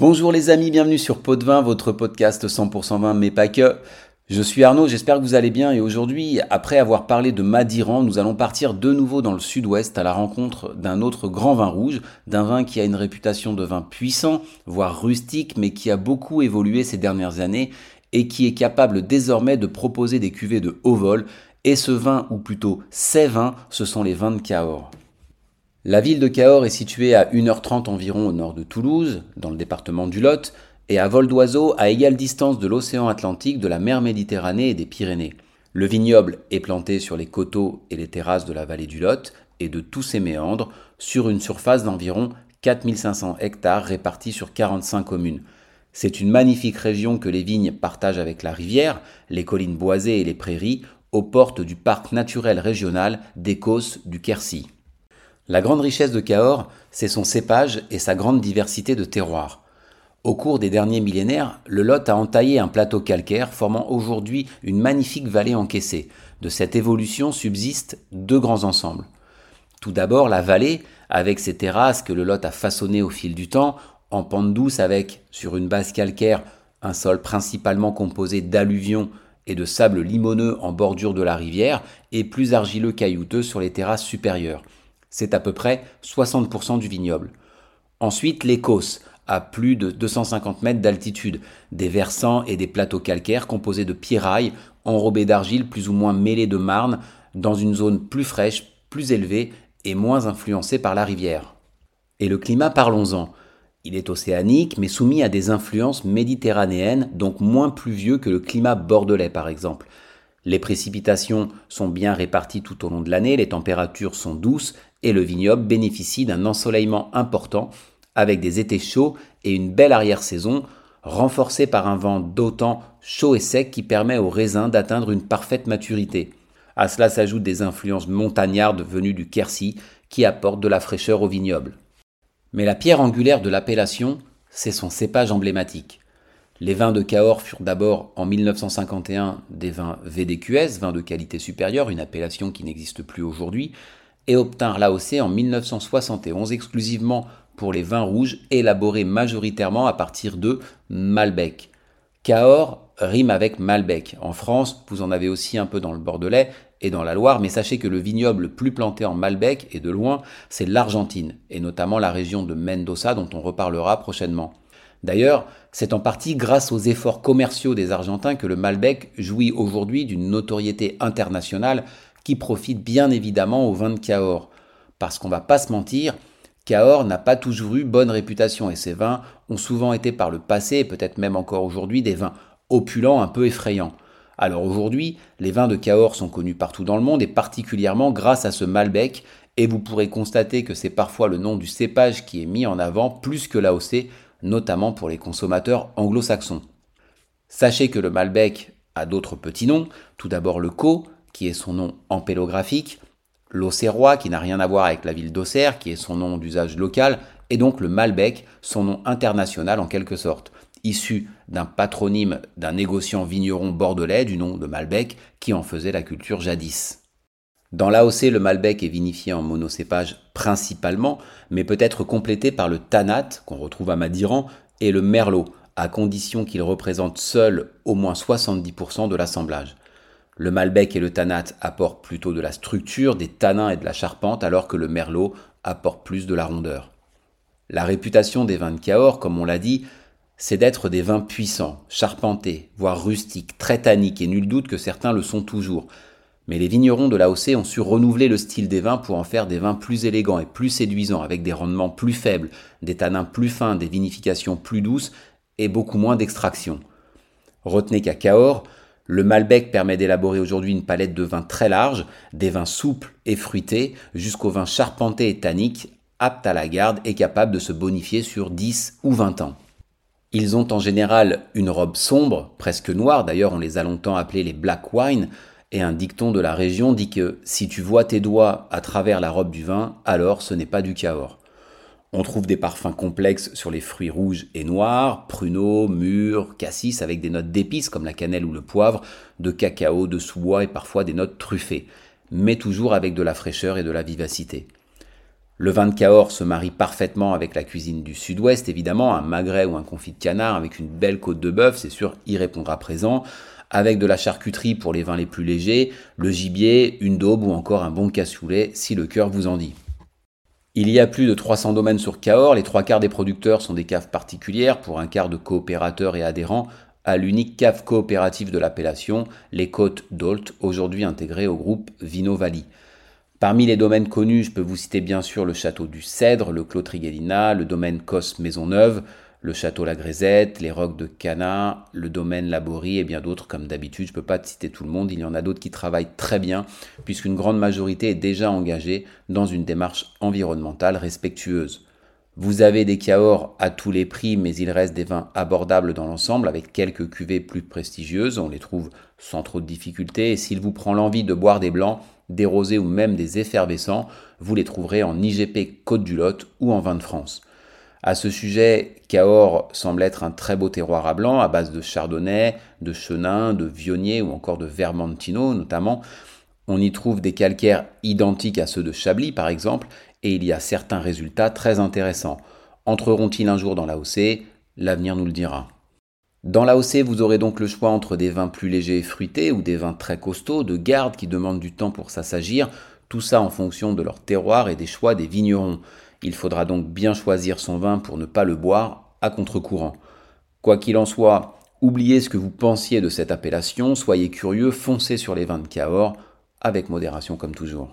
Bonjour les amis, bienvenue sur Pot de Vin, votre podcast 100% vin, mais pas que. Je suis Arnaud, j'espère que vous allez bien et aujourd'hui, après avoir parlé de Madiran, nous allons partir de nouveau dans le sud-ouest à la rencontre d'un autre grand vin rouge, d'un vin qui a une réputation de vin puissant, voire rustique, mais qui a beaucoup évolué ces dernières années et qui est capable désormais de proposer des cuvées de haut vol. Et ce vin, ou plutôt ces vins, ce sont les vins de Cahors. La ville de Cahors est située à 1h30 environ au nord de Toulouse, dans le département du Lot, et à vol d'oiseau à égale distance de l'océan Atlantique, de la mer Méditerranée et des Pyrénées. Le vignoble est planté sur les coteaux et les terrasses de la vallée du Lot et de tous ses méandres, sur une surface d'environ 4500 hectares répartis sur 45 communes. C'est une magnifique région que les vignes partagent avec la rivière, les collines boisées et les prairies, aux portes du parc naturel régional des Causses du Quercy. La grande richesse de Cahors, c'est son cépage et sa grande diversité de terroirs. Au cours des derniers millénaires, le Lot a entaillé un plateau calcaire formant aujourd'hui une magnifique vallée encaissée. De cette évolution subsistent deux grands ensembles. Tout d'abord la vallée, avec ses terrasses que le Lot a façonnées au fil du temps, en pente douce avec, sur une base calcaire, un sol principalement composé d'alluvions et de sable limoneux en bordure de la rivière, et plus argileux caillouteux sur les terrasses supérieures. C'est à peu près 60% du vignoble. Ensuite, l'Écosse, à plus de 250 mètres d'altitude, des versants et des plateaux calcaires composés de pierrailles enrobés d'argile plus ou moins mêlées de marne, dans une zone plus fraîche, plus élevée et moins influencée par la rivière. Et le climat, parlons-en. Il est océanique, mais soumis à des influences méditerranéennes, donc moins pluvieux que le climat bordelais par exemple. Les précipitations sont bien réparties tout au long de l'année, les températures sont douces et le vignoble bénéficie d'un ensoleillement important avec des étés chauds et une belle arrière-saison, renforcée par un vent d'autant chaud et sec qui permet aux raisins d'atteindre une parfaite maturité. À cela s'ajoutent des influences montagnardes venues du Quercy qui apportent de la fraîcheur au vignoble. Mais la pierre angulaire de l'appellation, c'est son cépage emblématique. Les vins de Cahors furent d'abord en 1951 des vins VDQS, vins de qualité supérieure, une appellation qui n'existe plus aujourd'hui, et obtinrent l'AOC en 1971 exclusivement pour les vins rouges élaborés majoritairement à partir de Malbec. Cahors rime avec Malbec. En France, vous en avez aussi un peu dans le Bordelais et dans la Loire, mais sachez que le vignoble le plus planté en Malbec, et de loin, c'est l'Argentine, et notamment la région de Mendoza dont on reparlera prochainement. D'ailleurs, c'est en partie grâce aux efforts commerciaux des Argentins que le Malbec jouit aujourd'hui d'une notoriété internationale qui profite bien évidemment aux vins de Cahors. Parce qu'on va pas se mentir, Cahors n'a pas toujours eu bonne réputation et ses vins ont souvent été par le passé, et peut-être même encore aujourd'hui, des vins opulents un peu effrayants. Alors aujourd'hui, les vins de Cahors sont connus partout dans le monde et particulièrement grâce à ce Malbec, et vous pourrez constater que c'est parfois le nom du cépage qui est mis en avant plus que l'AOC, notamment pour les consommateurs anglo-saxons. Sachez que le Malbec a d'autres petits noms, tout d'abord le Co, qui est son nom empélographique, l'Auxerrois, qui n'a rien à voir avec la ville d'Auxerre, qui est son nom d'usage local, et donc le Malbec, son nom international en quelque sorte, issu d'un patronyme d'un négociant vigneron bordelais du nom de Malbec, qui en faisait la culture jadis. Dans l'AOC, le Malbec est vinifié en monocépage principalement, mais peut être complété par le Tanat, qu'on retrouve à Madiran, et le Merlot, à condition qu'il représente seul au moins 70% de l'assemblage. Le Malbec et le Tanat apportent plutôt de la structure, des tanins et de la charpente, alors que le Merlot apporte plus de la rondeur. La réputation des vins de Cahors, comme on l'a dit, c'est d'être des vins puissants, charpentés, voire rustiques, très tanniques, et nul doute que certains le sont toujours. Mais les vignerons de l'AOC ont su renouveler le style des vins pour en faire des vins plus élégants et plus séduisants, avec des rendements plus faibles, des tanins plus fins, des vinifications plus douces et beaucoup moins d'extraction. Retenez qu'à Cahors, le Malbec permet d'élaborer aujourd'hui une palette de vins très large, des vins souples et fruités, jusqu'aux vins charpentés et tanniques, aptes à la garde et capables de se bonifier sur 10 ou 20 ans. Ils ont en général une robe sombre, presque noire, d'ailleurs on les a longtemps appelés les black wine, et un dicton de la région dit que si tu vois tes doigts à travers la robe du vin, alors ce n'est pas du Cahors. On trouve des parfums complexes sur les fruits rouges et noirs, pruneaux, mûrs, cassis, avec des notes d'épices comme la cannelle ou le poivre, de cacao, de sous-bois et parfois des notes truffées, mais toujours avec de la fraîcheur et de la vivacité. Le vin de Cahors se marie parfaitement avec la cuisine du sud-ouest, évidemment, un magret ou un confit de canard avec une belle côte de bœuf, c'est sûr, y répondra présent, avec de la charcuterie pour les vins les plus légers, le gibier, une daube ou encore un bon cassoulet si le cœur vous en dit. Il y a plus de 300 domaines sur Cahors, les trois quarts des producteurs sont des caves particulières pour un quart de coopérateurs et adhérents à l'unique cave coopérative de l'appellation, les Côtes d'Olt, aujourd'hui intégrées au groupe Vino Valley. Parmi les domaines connus, je peux vous citer bien sûr le château du Cèdre, le Clos Trigellina, le domaine Cos Maisonneuve, le château La Grésette, les rocs de Cana, le domaine Laborie et bien d'autres comme d'habitude. Je ne peux pas citer tout le monde, il y en a d'autres qui travaillent très bien puisqu'une grande majorité est déjà engagée dans une démarche environnementale respectueuse. Vous avez des Cahors à tous les prix, mais il reste des vins abordables dans l'ensemble, avec quelques cuvées plus prestigieuses. On les trouve sans trop de difficultés. Et s'il vous prend l'envie de boire des blancs, des rosés ou même des effervescents, vous les trouverez en IGP Côte du Lot ou en vin de France. À ce sujet, Cahors semble être un très beau terroir à blanc à base de chardonnay, de chenin, de vionnier ou encore de vermentino notamment. On y trouve des calcaires identiques à ceux de Chablis par exemple, et il y a certains résultats très intéressants. Entreront-ils un jour dans l'AOC L'avenir nous le dira. Dans l'AOC, vous aurez donc le choix entre des vins plus légers et fruités ou des vins très costauds, de garde qui demandent du temps pour s'assagir, tout ça en fonction de leur terroir et des choix des vignerons. Il faudra donc bien choisir son vin pour ne pas le boire à contre-courant. Quoi qu'il en soit, oubliez ce que vous pensiez de cette appellation, soyez curieux, foncez sur les vins de Cahors, avec modération comme toujours.